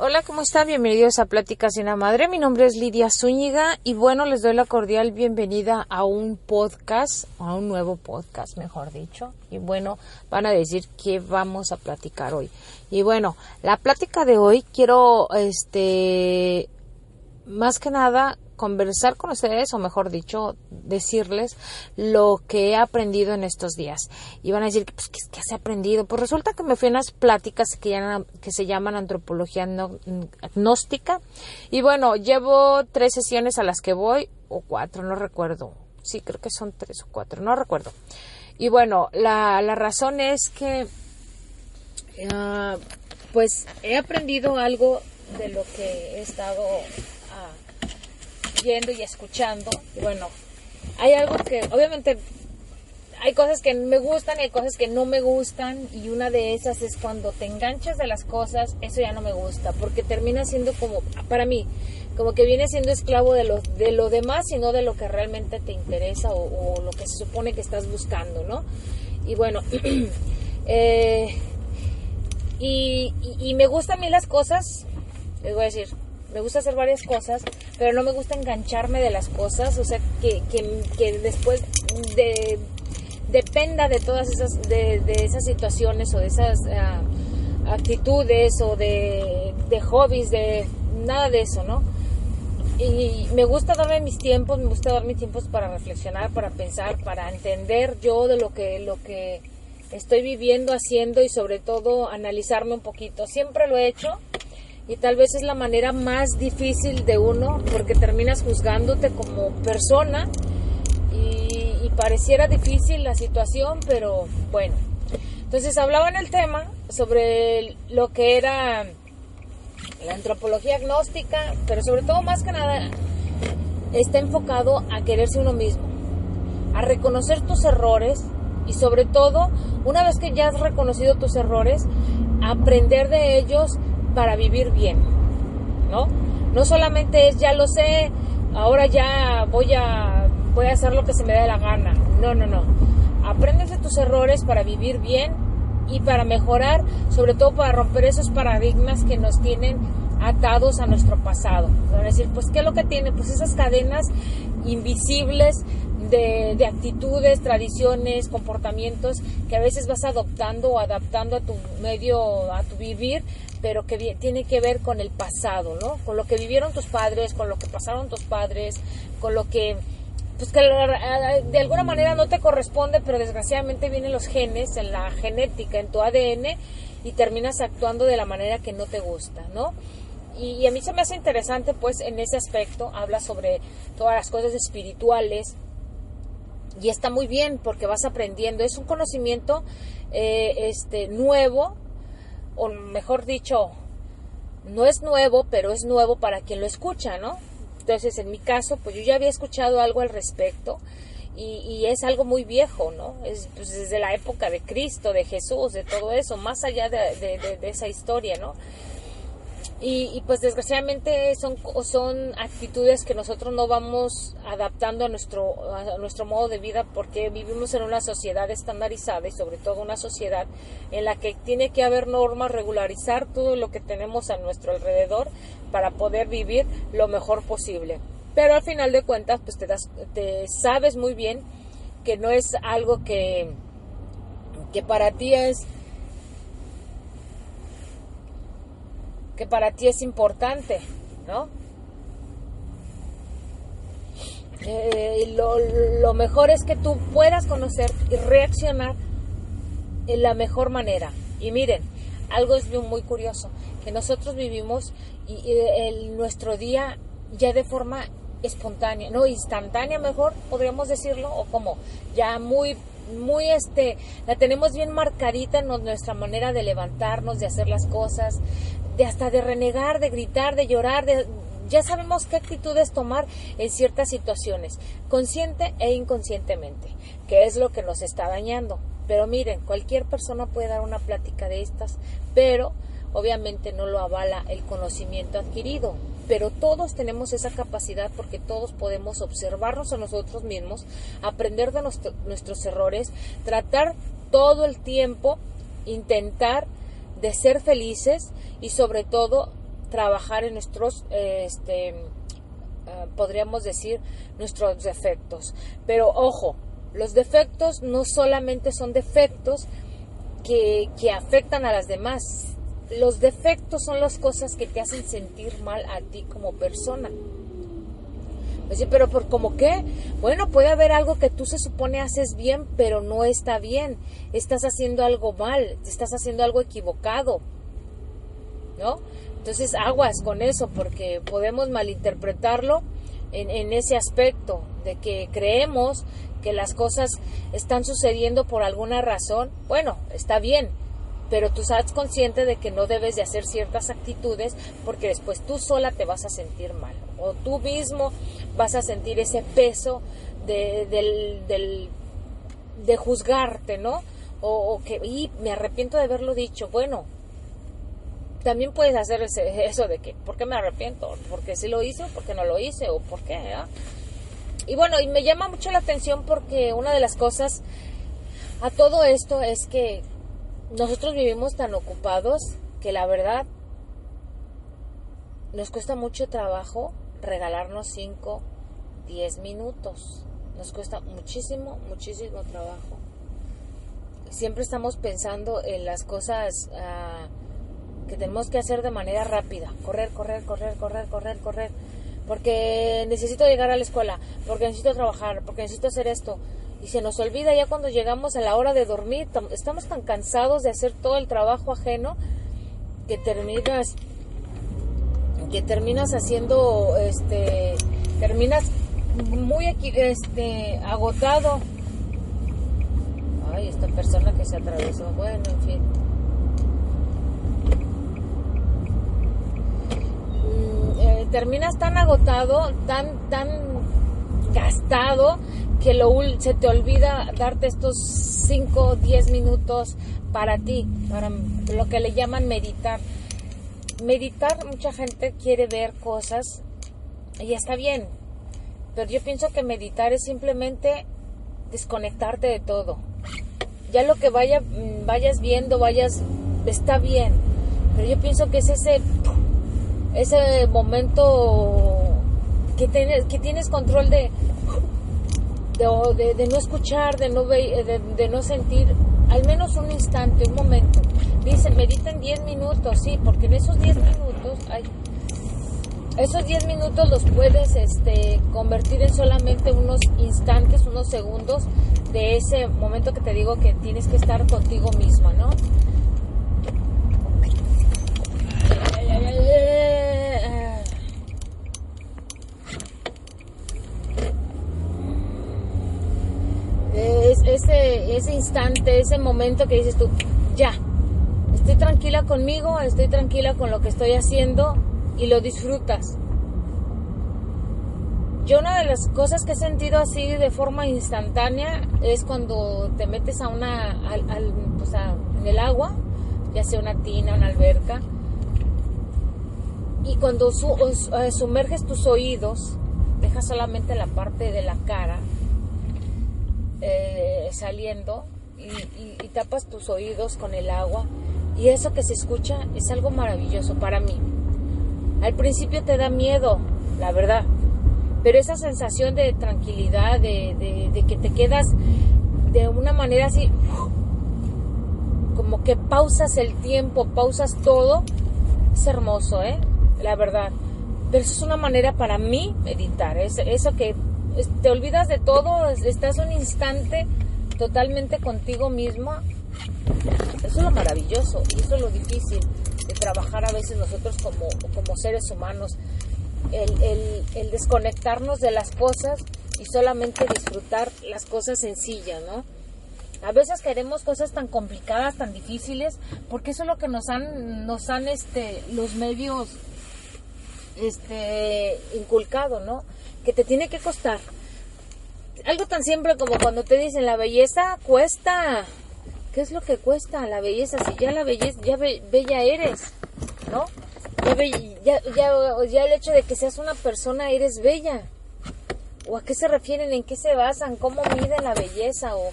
Hola, ¿cómo está? Bienvenidos a Pláticas sin la Madre. Mi nombre es Lidia Zúñiga y bueno, les doy la cordial bienvenida a un podcast, a un nuevo podcast, mejor dicho. Y bueno, van a decir qué vamos a platicar hoy. Y bueno, la plática de hoy quiero, este, más que nada conversar con ustedes, o mejor dicho, decirles lo que he aprendido en estos días. Y van a decir, pues, ¿qué, has aprendido? Pues resulta que me fui a unas pláticas que, que se llaman antropología agnóstica. Y bueno, llevo tres sesiones a las que voy, o cuatro, no recuerdo. Sí, creo que son tres o cuatro, no recuerdo. Y bueno, la, la razón es que, uh, pues, he aprendido algo de lo que he estado viendo y escuchando. Bueno, hay algo que obviamente hay cosas que me gustan y hay cosas que no me gustan y una de esas es cuando te enganchas de las cosas, eso ya no me gusta, porque termina siendo como, para mí, como que viene siendo esclavo de lo, de lo demás y no de lo que realmente te interesa o, lo que se supone que estás buscando, ¿no? Y bueno, eh, y, y, y me gustan a mí las cosas, les voy a decir, me gusta hacer varias cosas, pero no me gusta engancharme de las cosas, o sea, que, que, después de, dependa de todas esas, de, esas situaciones o de esas ah, actitudes o de, de hobbies, de nada de eso, ¿no? Y me gusta darme mis tiempos, me gusta darme tiempos para reflexionar, para pensar, para entender yo de lo que, lo que estoy viviendo, haciendo y sobre todo analizarme un poquito. Siempre lo he hecho, y tal vez es la manera más difícil de uno porque terminas juzgándote como persona y, pareciera difícil la situación, pero bueno. Entonces hablaba en el tema sobre lo que era la antropología agnóstica, pero sobre todo más que nada está enfocado a quererse uno mismo, a reconocer tus errores y sobre todo, una vez que ya has reconocido tus errores, aprender de ellos para vivir bien, ¿no? No solamente es ya lo sé, ahora ya voy a voy a hacer lo que se me dé la gana. No, no, no. Aprendes de tus errores para vivir bien y para mejorar, sobre todo para romper esos paradigmas que nos tienen atados a nuestro pasado. Es decir, pues, ¿qué es lo que tiene? Pues esas cadenas invisibles de, de, actitudes, tradiciones, comportamientos que a veces vas adoptando o adaptando a tu medio, a tu vivir, pero que tiene que ver con el pasado, ¿no? Con lo que vivieron tus padres, con lo que pasaron tus padres, con lo que pues que de alguna manera no te corresponde, pero desgraciadamente vienen los genes en la genética, en tu ADN y terminas actuando de la manera que no te gusta, ¿no? Y, a mí se me hace interesante, pues, en ese aspecto, habla sobre todas las cosas espirituales y está muy bien porque vas aprendiendo, es un conocimiento eh, este, nuevo, o mejor dicho, no es nuevo, pero es nuevo para quien lo escucha, ¿no? Entonces, en mi caso, pues yo ya había escuchado algo al respecto y, es algo muy viejo, ¿no? Es pues, desde la época de Cristo, de Jesús, de todo eso, más allá de esa historia, ¿no? Y, pues desgraciadamente son, son actitudes que nosotros no vamos adaptando a nuestro, a nuestro modo de vida porque vivimos en una sociedad estandarizada y sobre todo una sociedad en la que tiene que haber normas, regularizar todo lo que tenemos a nuestro alrededor para poder vivir lo mejor posible. Pero al final de cuentas pues te, das, te sabes muy bien que no es algo que, que para ti es que para ti es importante, ¿no? Eh, lo, mejor es que tú puedas conocer y reaccionar en la mejor manera. Y miren, algo es muy curioso, que nosotros vivimos y, nuestro día ya de forma espontánea, no instantánea mejor, podríamos decirlo, o como ya muy muy este la tenemos bien marcadita en nuestra manera de levantarnos, de hacer las cosas, de hasta de renegar, de gritar, de llorar, de, ya sabemos qué actitudes tomar en ciertas situaciones, consciente e inconscientemente, que es lo que nos está dañando. Pero miren, cualquier persona puede dar una plática de estas, pero obviamente no lo avala el conocimiento adquirido. Pero todos tenemos esa capacidad porque todos podemos observarnos a nosotros mismos, aprender de nuestros errores, tratar todo el tiempo, intentar de ser felices y sobre todo trabajar en nuestros, este, ah, podríamos decir, nuestros defectos. Pero ojo, los defectos no solamente son defectos que, que afectan a las demás. Los defectos son las cosas que te hacen sentir mal a ti como persona. Pues pero por qué? Bueno, puede haber algo que tú se supone haces bien, pero no está bien. Estás haciendo algo mal, estás haciendo algo equivocado. ¿No? Entonces aguas con eso porque podemos malinterpretarlo en ese aspecto de que creemos que las cosas están sucediendo por alguna razón. Bueno, está bien, pero tú sabes consciente de que no debes de hacer ciertas actitudes porque después tú sola te vas a sentir mal o tú mismo vas a sentir ese peso de, del, de juzgarte, ¿no? O, que, y me arrepiento de haberlo dicho. Bueno, también puedes hacer ese, eso de que, ¿por qué me arrepiento? ¿Porque sí lo hice o porque no lo hice? ¿O por qué? Ah? Y bueno, y me llama mucho la atención porque una de las cosas a todo esto es que nosotros vivimos tan ocupados que la verdad nos cuesta mucho trabajo regalarnos 5, 10 minutos. Nos cuesta muchísimo, muchísimo trabajo. Siempre estamos pensando en las cosas ah, que tenemos que hacer de manera rápida. Correr, correr, correr, correr, correr, correr. Porque necesito llegar a la escuela, porque necesito trabajar, porque necesito hacer esto. Y se nos olvida ya cuando llegamos a la hora de dormir. Estamos tan cansados de hacer todo el trabajo ajeno que terminas que terminas haciendo, este, terminas muy este, agotado. Ay, esta persona que se atravesó. Bueno, en fin. Mm, eh, terminas tan agotado, tan, tan gastado, que lo, se te olvida darte estos 5 o 10 minutos para ti, para lo que le llaman meditar meditar, mucha gente quiere ver cosas y está bien, pero yo pienso que meditar es simplemente desconectarte de todo. Ya lo que vaya, mm, vayas viendo, vayas, está bien, pero yo pienso que es ese, ese momento que tienes, que tienes control de, de, no escuchar, de no, de, de no sentir, al menos un instante, un momento Dice, mediten 10 minutos, sí, porque en esos 10 minutos, esos 10 minutos los puedes este, convertir en solamente unos instantes, unos segundos de ese momento que te digo que tienes que estar contigo mismo, ¿no? Es ese, ese instante, ese momento que dices tú, ya, estoy tranquila conmigo, estoy tranquila con lo que estoy haciendo y lo disfrutas. Yo una de las cosas que he sentido así de forma instantánea es cuando te metes a una, al, en el agua, ya sea una tina, una alberca, y cuando eh, sumerges tus oídos, dejas solamente la parte de la cara eh, saliendo y tapas tus oídos con el agua y eso que se escucha es algo maravilloso para mí. Al principio te da miedo, la verdad, pero esa sensación de tranquilidad, de, que te quedas de una manera así, como que pausas el tiempo, pausas todo, es hermoso, ¿eh? La verdad. Pero eso es una manera para mí meditar, es, eso que te olvidas de todo, estás un instante totalmente contigo misma eso es lo maravilloso y eso es lo difícil de trabajar a veces nosotros como, como seres humanos. El, desconectarnos de las cosas y solamente disfrutar las cosas sencillas, ¿no? A veces queremos cosas tan complicadas, tan difíciles, porque eso es lo que nos han, nos han este, los medios este, inculcado, ¿no? Que te tiene que costar. Algo tan simple como cuando te dicen la belleza cuesta, ¿qué es lo que cuesta la belleza? Si ya la belleza, ya bella eres, ¿no? Ya, ya, el hecho de que seas una persona eres bella. ¿O a qué se refieren? ¿En qué se basan? ¿Cómo miden la belleza? ¿O,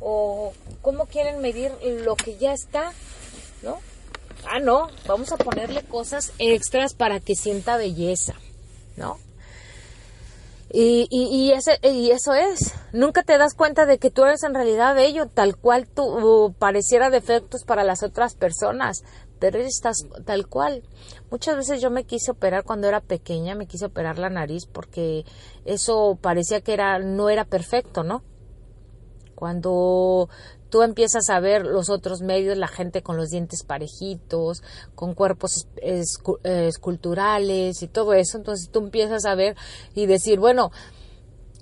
o cómo quieren medir lo que ya está? ¿No? ah, no, vamos a ponerle cosas extras para que sienta belleza, ¿no? Y, y, ese, y eso es, nunca te das cuenta de que tú eres en realidad bello, tal cual tú pareciera defectos para las otras personas, pero eres tal cual. Muchas veces yo me quise operar cuando era pequeña, me quise operar la nariz porque eso parecía que era, no era perfecto, ¿no? Cuando tú empiezas a ver los otros medios, la gente con los dientes parejitos, con cuerpos esculturales y todo eso, entonces tú empiezas a ver y decir, bueno,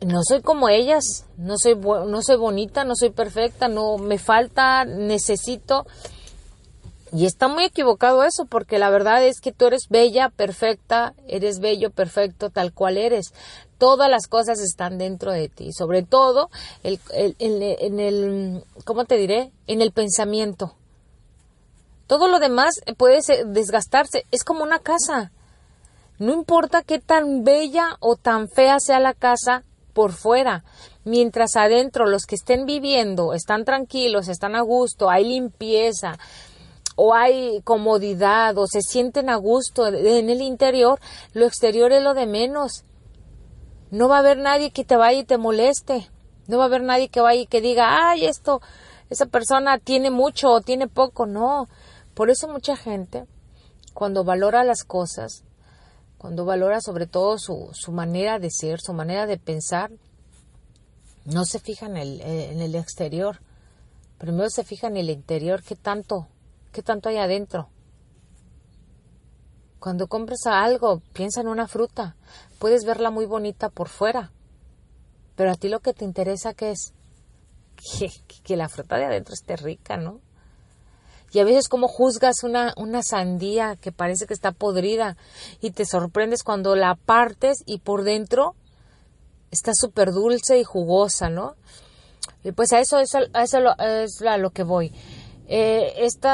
no soy como ellas, no soy, no soy bonita, no soy perfecta, no me falta, necesito y está muy equivocado eso, porque la verdad es que tú eres bella, perfecta, eres bello, perfecto, tal cual eres. Todas las cosas están dentro de ti, sobre todo el, en el, ¿cómo te diré? En el pensamiento. Todo lo demás puede desgastarse, es como una casa. No importa qué tan bella o tan fea sea la casa por fuera, mientras adentro los que estén viviendo están tranquilos, están a gusto, hay limpieza, o hay comodidad o se sienten a gusto en el interior, lo exterior es lo de menos. No va a haber nadie que te vaya y te moleste. No va a haber nadie que vaya y que diga, ay, esto, esa persona tiene mucho o tiene poco. No. Por eso mucha gente, cuando valora las cosas, cuando valora sobre todo su, su manera de ser, su manera de pensar, no se fija en el, en el exterior. Primero se fija en el interior, qué tanto ¿Qué tanto hay adentro? Cuando compras algo, piensa en una fruta. Puedes verla muy bonita por fuera, pero a ti lo que te interesa ¿qué es que, que la fruta de adentro esté rica, ¿no? Y a veces como juzgas una, una sandía que parece que está podrida y te sorprendes cuando la partes y por dentro está súper dulce y jugosa, ¿no? Y pues a eso, eso, a eso es a lo que voy. Eh, este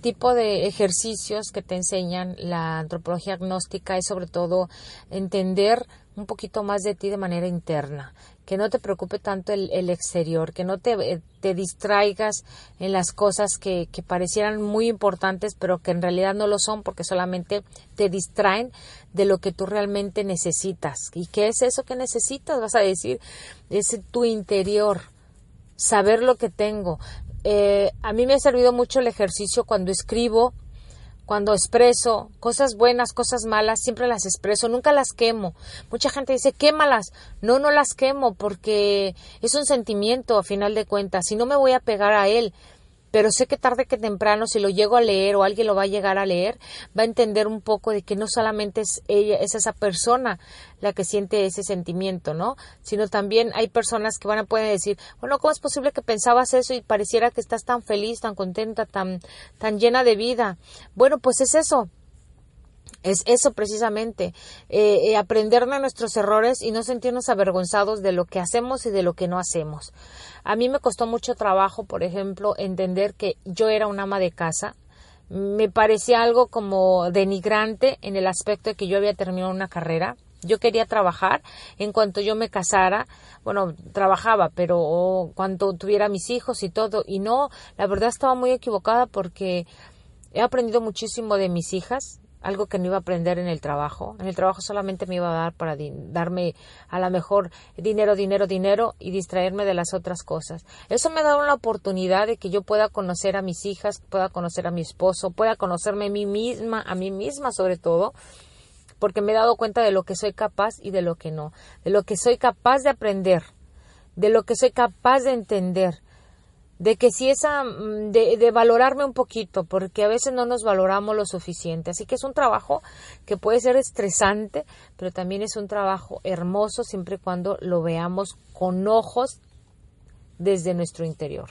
tipo de ejercicios que te enseñan la antropología agnóstica es sobre todo entender un poquito más de ti de manera interna, que no te preocupe tanto el, exterior, que no te, eh, te, distraigas en las cosas que, que, parecieran muy importantes, pero que en realidad no lo son porque solamente te distraen de lo que tú realmente necesitas. ¿Y qué es eso que necesitas? Vas a decir, es tu interior, saber lo que tengo, eh, a mí me ha servido mucho el ejercicio cuando escribo, cuando expreso cosas buenas, cosas malas, siempre las expreso, nunca las quemo. Mucha gente dice, quémalas. No, no las quemo porque es un sentimiento a final de cuentas. Si no me voy a pegar a él, pero sé que tarde que temprano, si lo llego a leer o alguien lo va a llegar a leer, va a entender un poco de que no solamente es ella, es esa persona la que siente ese sentimiento, ¿no? Sino también hay personas que van a poder decir, bueno, ¿cómo es posible que pensabas eso y pareciera que estás tan feliz, tan contenta, tan, tan llena de vida? Bueno, pues es eso. Es eso precisamente, eh, eh, aprender de nuestros errores y no sentirnos avergonzados de lo que hacemos y de lo que no hacemos. A mí me costó mucho trabajo, por ejemplo, entender que yo era una ama de casa. Me parecía algo como denigrante en el aspecto de que yo había terminado una carrera. Yo quería trabajar en cuanto yo me casara, bueno, trabajaba, pero cuando tuviera mis hijos y todo, y no, la verdad estaba muy equivocada porque he aprendido muchísimo de mis hijas, algo que no iba a aprender en el trabajo. En el trabajo solamente me iba a dar para darme a lo mejor dinero, dinero, dinero y distraerme de las otras cosas. Eso me ha dado una oportunidad de que yo pueda conocer a mis hijas, pueda conocer a mi esposo, pueda conocerme a mí misma, a mí misma sobre todo, porque me he dado cuenta de lo que soy capaz y de lo que no, de lo que soy capaz de aprender, de lo que soy capaz de entender, de que si esa, mm, de, de, valorarme un poquito, porque a veces no nos valoramos lo suficiente. Así que es un trabajo que puede ser estresante, pero también es un trabajo hermoso siempre y cuando lo veamos con ojos desde nuestro interior.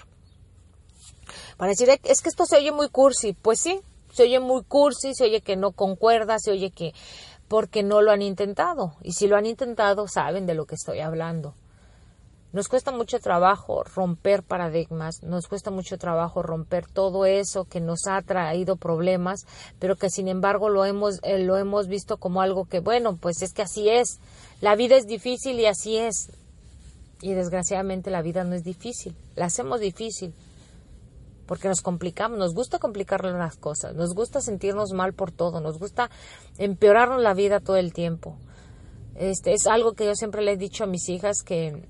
Para decir, es que esto se oye muy cursi, pues sí, se oye muy cursi, se oye que no concuerda, se oye que porque no lo han intentado. Y si lo han intentado, saben de lo que estoy hablando. Nos cuesta mucho trabajo romper paradigmas, nos cuesta mucho trabajo romper todo eso que nos ha traído problemas, pero que sin embargo lo hemos, eh, lo hemos visto como algo que, bueno, pues es que así es. La vida es difícil y así es. Y desgraciadamente la vida no es difícil, la hacemos difícil. porque nos complicamos, nos gusta complicar las cosas, nos gusta sentirnos mal por todo, nos gusta empeorarnos la vida todo el tiempo. Este es algo que yo siempre le he dicho a mis hijas que,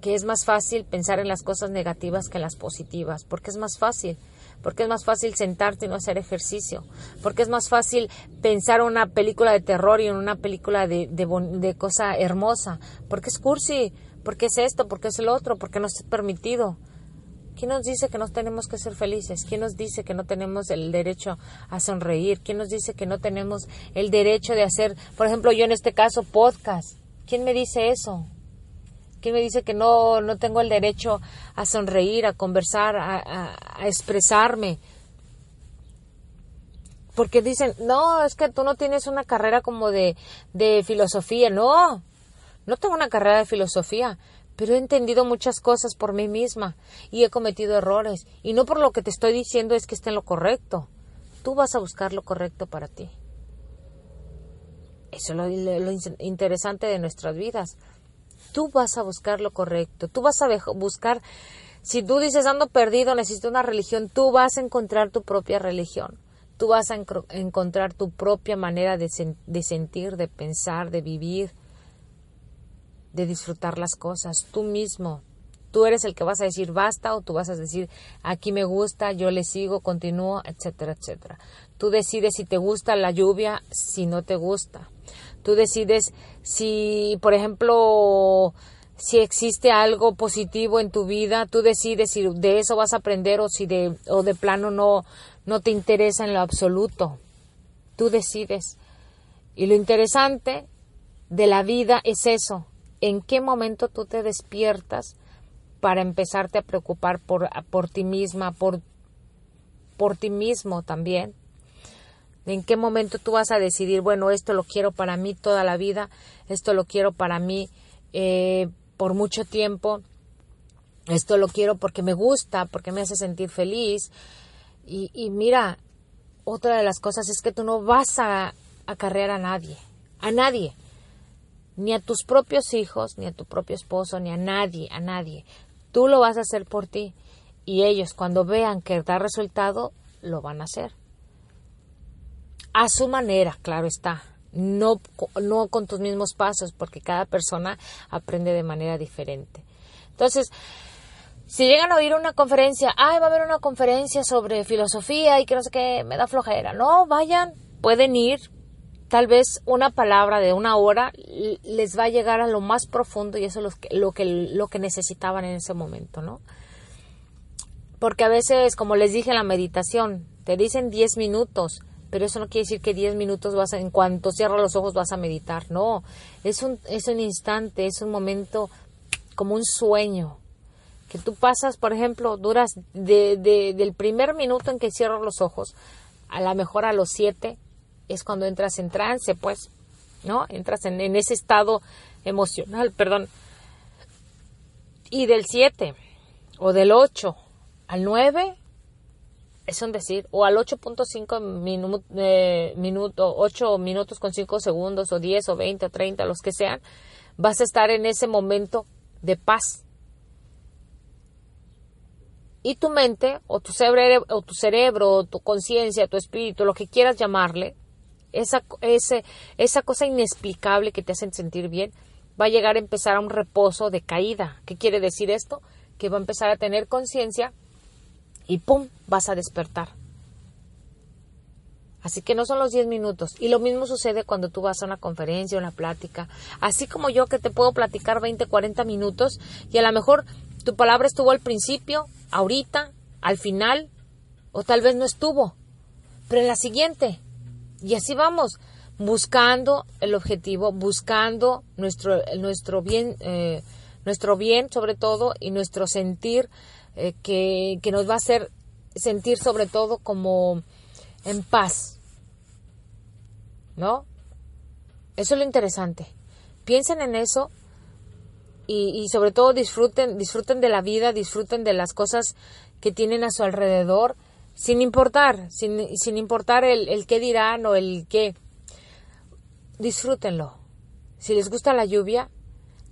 que es más fácil pensar en las cosas negativas que en las positivas, porque es más fácil porque es más fácil sentarte y no hacer ejercicio, porque es más fácil pensar una película de terror y en una película de, de, de, cosa hermosa, porque es cursi, porque es esto, porque es el otro, porque no es permitido. ¿Quién nos dice que no tenemos que ser felices? ¿Quién nos dice que no tenemos el derecho a sonreír? ¿Quién nos dice que no tenemos el derecho de hacer, por ejemplo, yo en este caso, podcast? ¿Quién me dice eso? ¿Quién me dice que no, no tengo el derecho a sonreír, a conversar, a, expresarme? Porque dicen, no, es que tú no tienes una carrera como de, de filosofía. No, no tengo una carrera de filosofía, pero he entendido muchas cosas por mí misma y he cometido errores. Y no por lo que te estoy diciendo es que esté en lo correcto. Tú vas a buscar lo correcto para ti. Eso es lo, lo interesante de nuestras vidas. Tú vas a buscar lo correcto, tú vas a buscar, si tú dices ando perdido, necesito una religión, tú vas a encontrar tu propia religión, tú vas a encontrar tu propia manera de, sentir, de pensar, de vivir, de disfrutar las cosas, tú mismo. Tú eres el que vas a decir basta o tú vas a decir aquí me gusta, yo le sigo, continúo, etcétera, etcétera. Tú decides si te gusta la lluvia, si no te gusta. Tú decides si, por ejemplo, si existe algo positivo en tu vida, tú decides si de eso vas a aprender o si de, o de plano no, no te interesa en lo absoluto. Tú decides. Y lo interesante de la vida es eso. ¿En qué momento tú te despiertas para empezarte a preocupar por, por ti misma, por, por ti mismo también? ¿En qué momento tú vas a decidir, bueno, esto lo quiero para mí toda la vida, esto lo quiero para mí eh, por mucho tiempo, esto lo quiero porque me gusta, porque me hace sentir feliz? Y, y mira, otra de las cosas es que tú no vas a acarrear a nadie, a nadie, ni a tus propios hijos, ni a tu propio esposo, ni a nadie, a nadie. Tú lo vas a hacer por ti y ellos cuando vean que da resultado, lo van a hacer a su manera, claro está, no, no con tus mismos pasos, porque cada persona aprende de manera diferente. Entonces, si llegan a oír una conferencia, ay, va a haber una conferencia sobre filosofía y que no sé qué, me da flojera. No, vayan, pueden ir. Tal vez una palabra de una hora les va a llegar a lo más profundo y eso es lo que, lo que, lo que necesitaban en ese momento, ¿no? Porque a veces, como les dije en la meditación, te dicen 10 minutos, pero eso no quiere decir que 10 minutos vas a, en cuanto cierras los ojos vas a meditar, no, es un, es un instante, es un momento como un sueño, que tú pasas, por ejemplo, duras de, del primer minuto en que cierras los ojos, a lo mejor a los 7 es cuando entras en trance, pues, ¿no? Entras en, en ese estado emocional, perdón. Y del 7 o del 8 al 9 es un decir, o al 8.5 minutos, eh, minuto, 8 minutos con 5 segundos, o 10, o 20, o 30, los que sean, vas a estar en ese momento de paz. Y tu mente, o tu cerebro, o tu, cerebro, tu conciencia, tu espíritu, lo que quieras llamarle, esa, esa cosa inexplicable que te hace sentir bien, va a llegar a empezar a un reposo de caída. ¿Qué quiere decir esto? Que va a empezar a tener conciencia y ¡pum! vas a despertar. Así que no son los 10 minutos. Y lo mismo sucede cuando tú vas a una conferencia, una plática. Así como yo que te puedo platicar 20, 40 minutos y a lo mejor tu palabra estuvo al principio, ahorita, al final, o tal vez no estuvo, pero en la siguiente. Y así vamos, buscando el objetivo, buscando nuestro, nuestro bien, eh, nuestro bien sobre todo y nuestro sentir eh, que, que nos va a hacer sentir sobre todo como en paz. ¿No? Eso es lo interesante. Piensen en eso y, y, sobre todo disfruten, disfruten de la vida, disfruten de las cosas que tienen a su alrededor, sin importar, sin, sin importar el, el qué dirán o el qué. Disfrútenlo. Si les gusta la lluvia,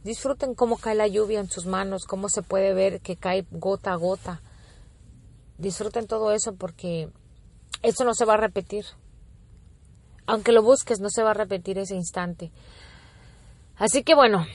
Disfruten cómo cae la lluvia en sus manos, cómo se puede ver que cae gota a gota. disfruten todo eso porque eso no se va a repetir. Aunque lo busques, no se va a repetir ese instante. Así que bueno,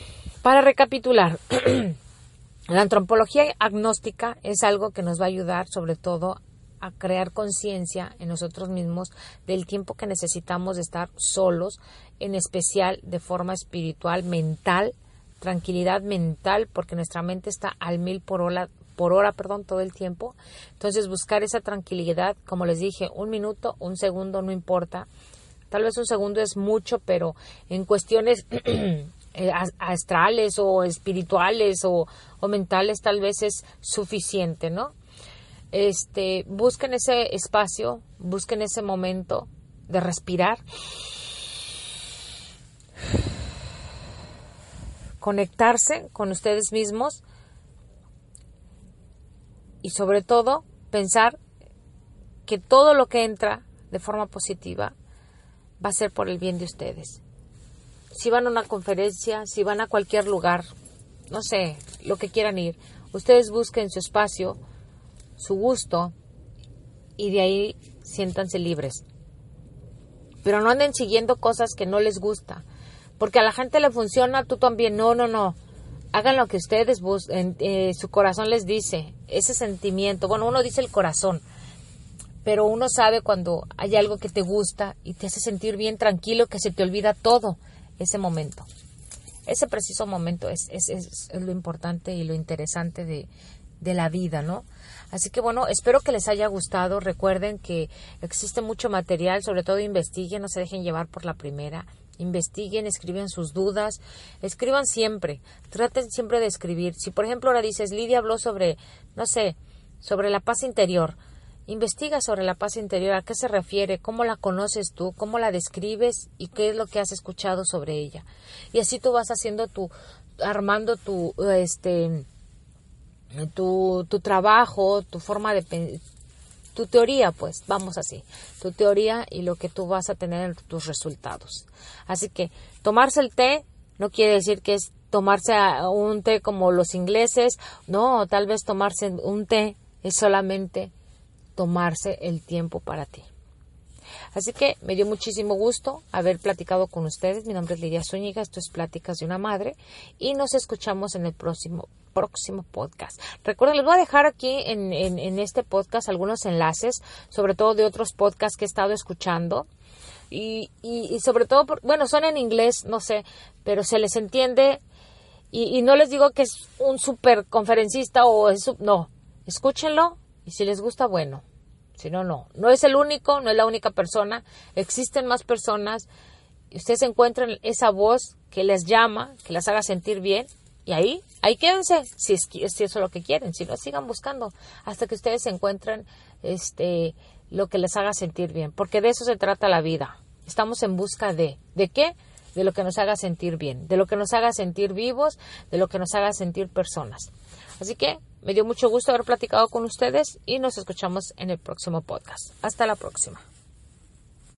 para recapitular, la antropología agnóstica es algo que nos va a ayudar sobre todo a crear conciencia en nosotros mismos del tiempo que necesitamos estar solos, en especial de forma espiritual, mental, tranquilidad mental, porque nuestra mente está al mil por hora, por hora, perdón, todo el tiempo. Entonces, buscar esa tranquilidad, como les dije, un minuto, un segundo, no importa. Tal vez un segundo es mucho, pero en cuestiones eh, astrales o espirituales o, o mentales tal vez es suficiente, ¿no? Este, busquen ese espacio, busquen ese momento de respirar, conectarse con ustedes mismos y sobre todo pensar que todo lo que entra de forma positiva va a ser por el bien de ustedes. Si van a una conferencia, si van a cualquier lugar, no sé, lo que quieran ir, ustedes busquen su espacio, su gusto y de ahí siéntanse libres. Pero no anden siguiendo cosas que no les gusta, porque a la gente le funciona, tú también, no, no, no hagan lo que ustedes busquen, eh, su corazón les dice, ese sentimiento, bueno, uno dice el corazón, pero uno sabe cuando hay algo que te gusta y te hace sentir bien tranquilo, que se te olvida todo ese momento. Ese preciso momento es, es, es, lo importante y lo interesante de, de la vida, ¿no? Así que bueno, espero que les haya gustado. Recuerden que existe mucho material, sobre todo investiguen, no se dejen llevar por la primera investiguen, escriben sus dudas, escriban siempre, traten siempre de escribir. Si por ejemplo ahora dices, Lidia habló sobre, no sé, sobre la paz interior, investiga sobre la paz interior, a qué se refiere, cómo la conoces tú, cómo la describes y qué es lo que has escuchado sobre ella. Y así tú vas haciendo tu, armando tu, este, tu, tu trabajo, tu forma de tu teoría, pues, vamos así, tu teoría y lo que tú vas a tener en tus resultados. Así que tomarse el té no quiere decir que es tomarse un té como los ingleses, no, tal vez tomarse un té es solamente tomarse el tiempo para ti. Así que me dio muchísimo gusto haber platicado con ustedes. Mi nombre es Lidia Zúñiga, esto es Pláticas de una Madre y nos escuchamos en el próximo próximo podcast. Recuerden, les voy a dejar aquí en, en, este podcast algunos enlaces, sobre todo de otros podcasts que he estado escuchando. Y, y, sobre todo, bueno, son en inglés, no sé, pero se les entiende. Y, y no les digo que es un super conferencista o es, no, escúchenlo y si les gusta, bueno. Si no, no. No es el único, no es la única persona. Existen más personas. Ustedes encuentran esa voz que les llama, que las haga sentir bien y ahí, ahí quédense, si es, si eso es lo que quieren, si no, sigan buscando hasta que ustedes encuentren este, lo que les haga sentir bien, porque de eso se trata la vida. Estamos en busca de, ¿de qué? De lo que nos haga sentir bien, de lo que nos haga sentir vivos, de lo que nos haga sentir personas. Así que me dio mucho gusto haber platicado con ustedes y nos escuchamos en el próximo podcast. Hasta la próxima.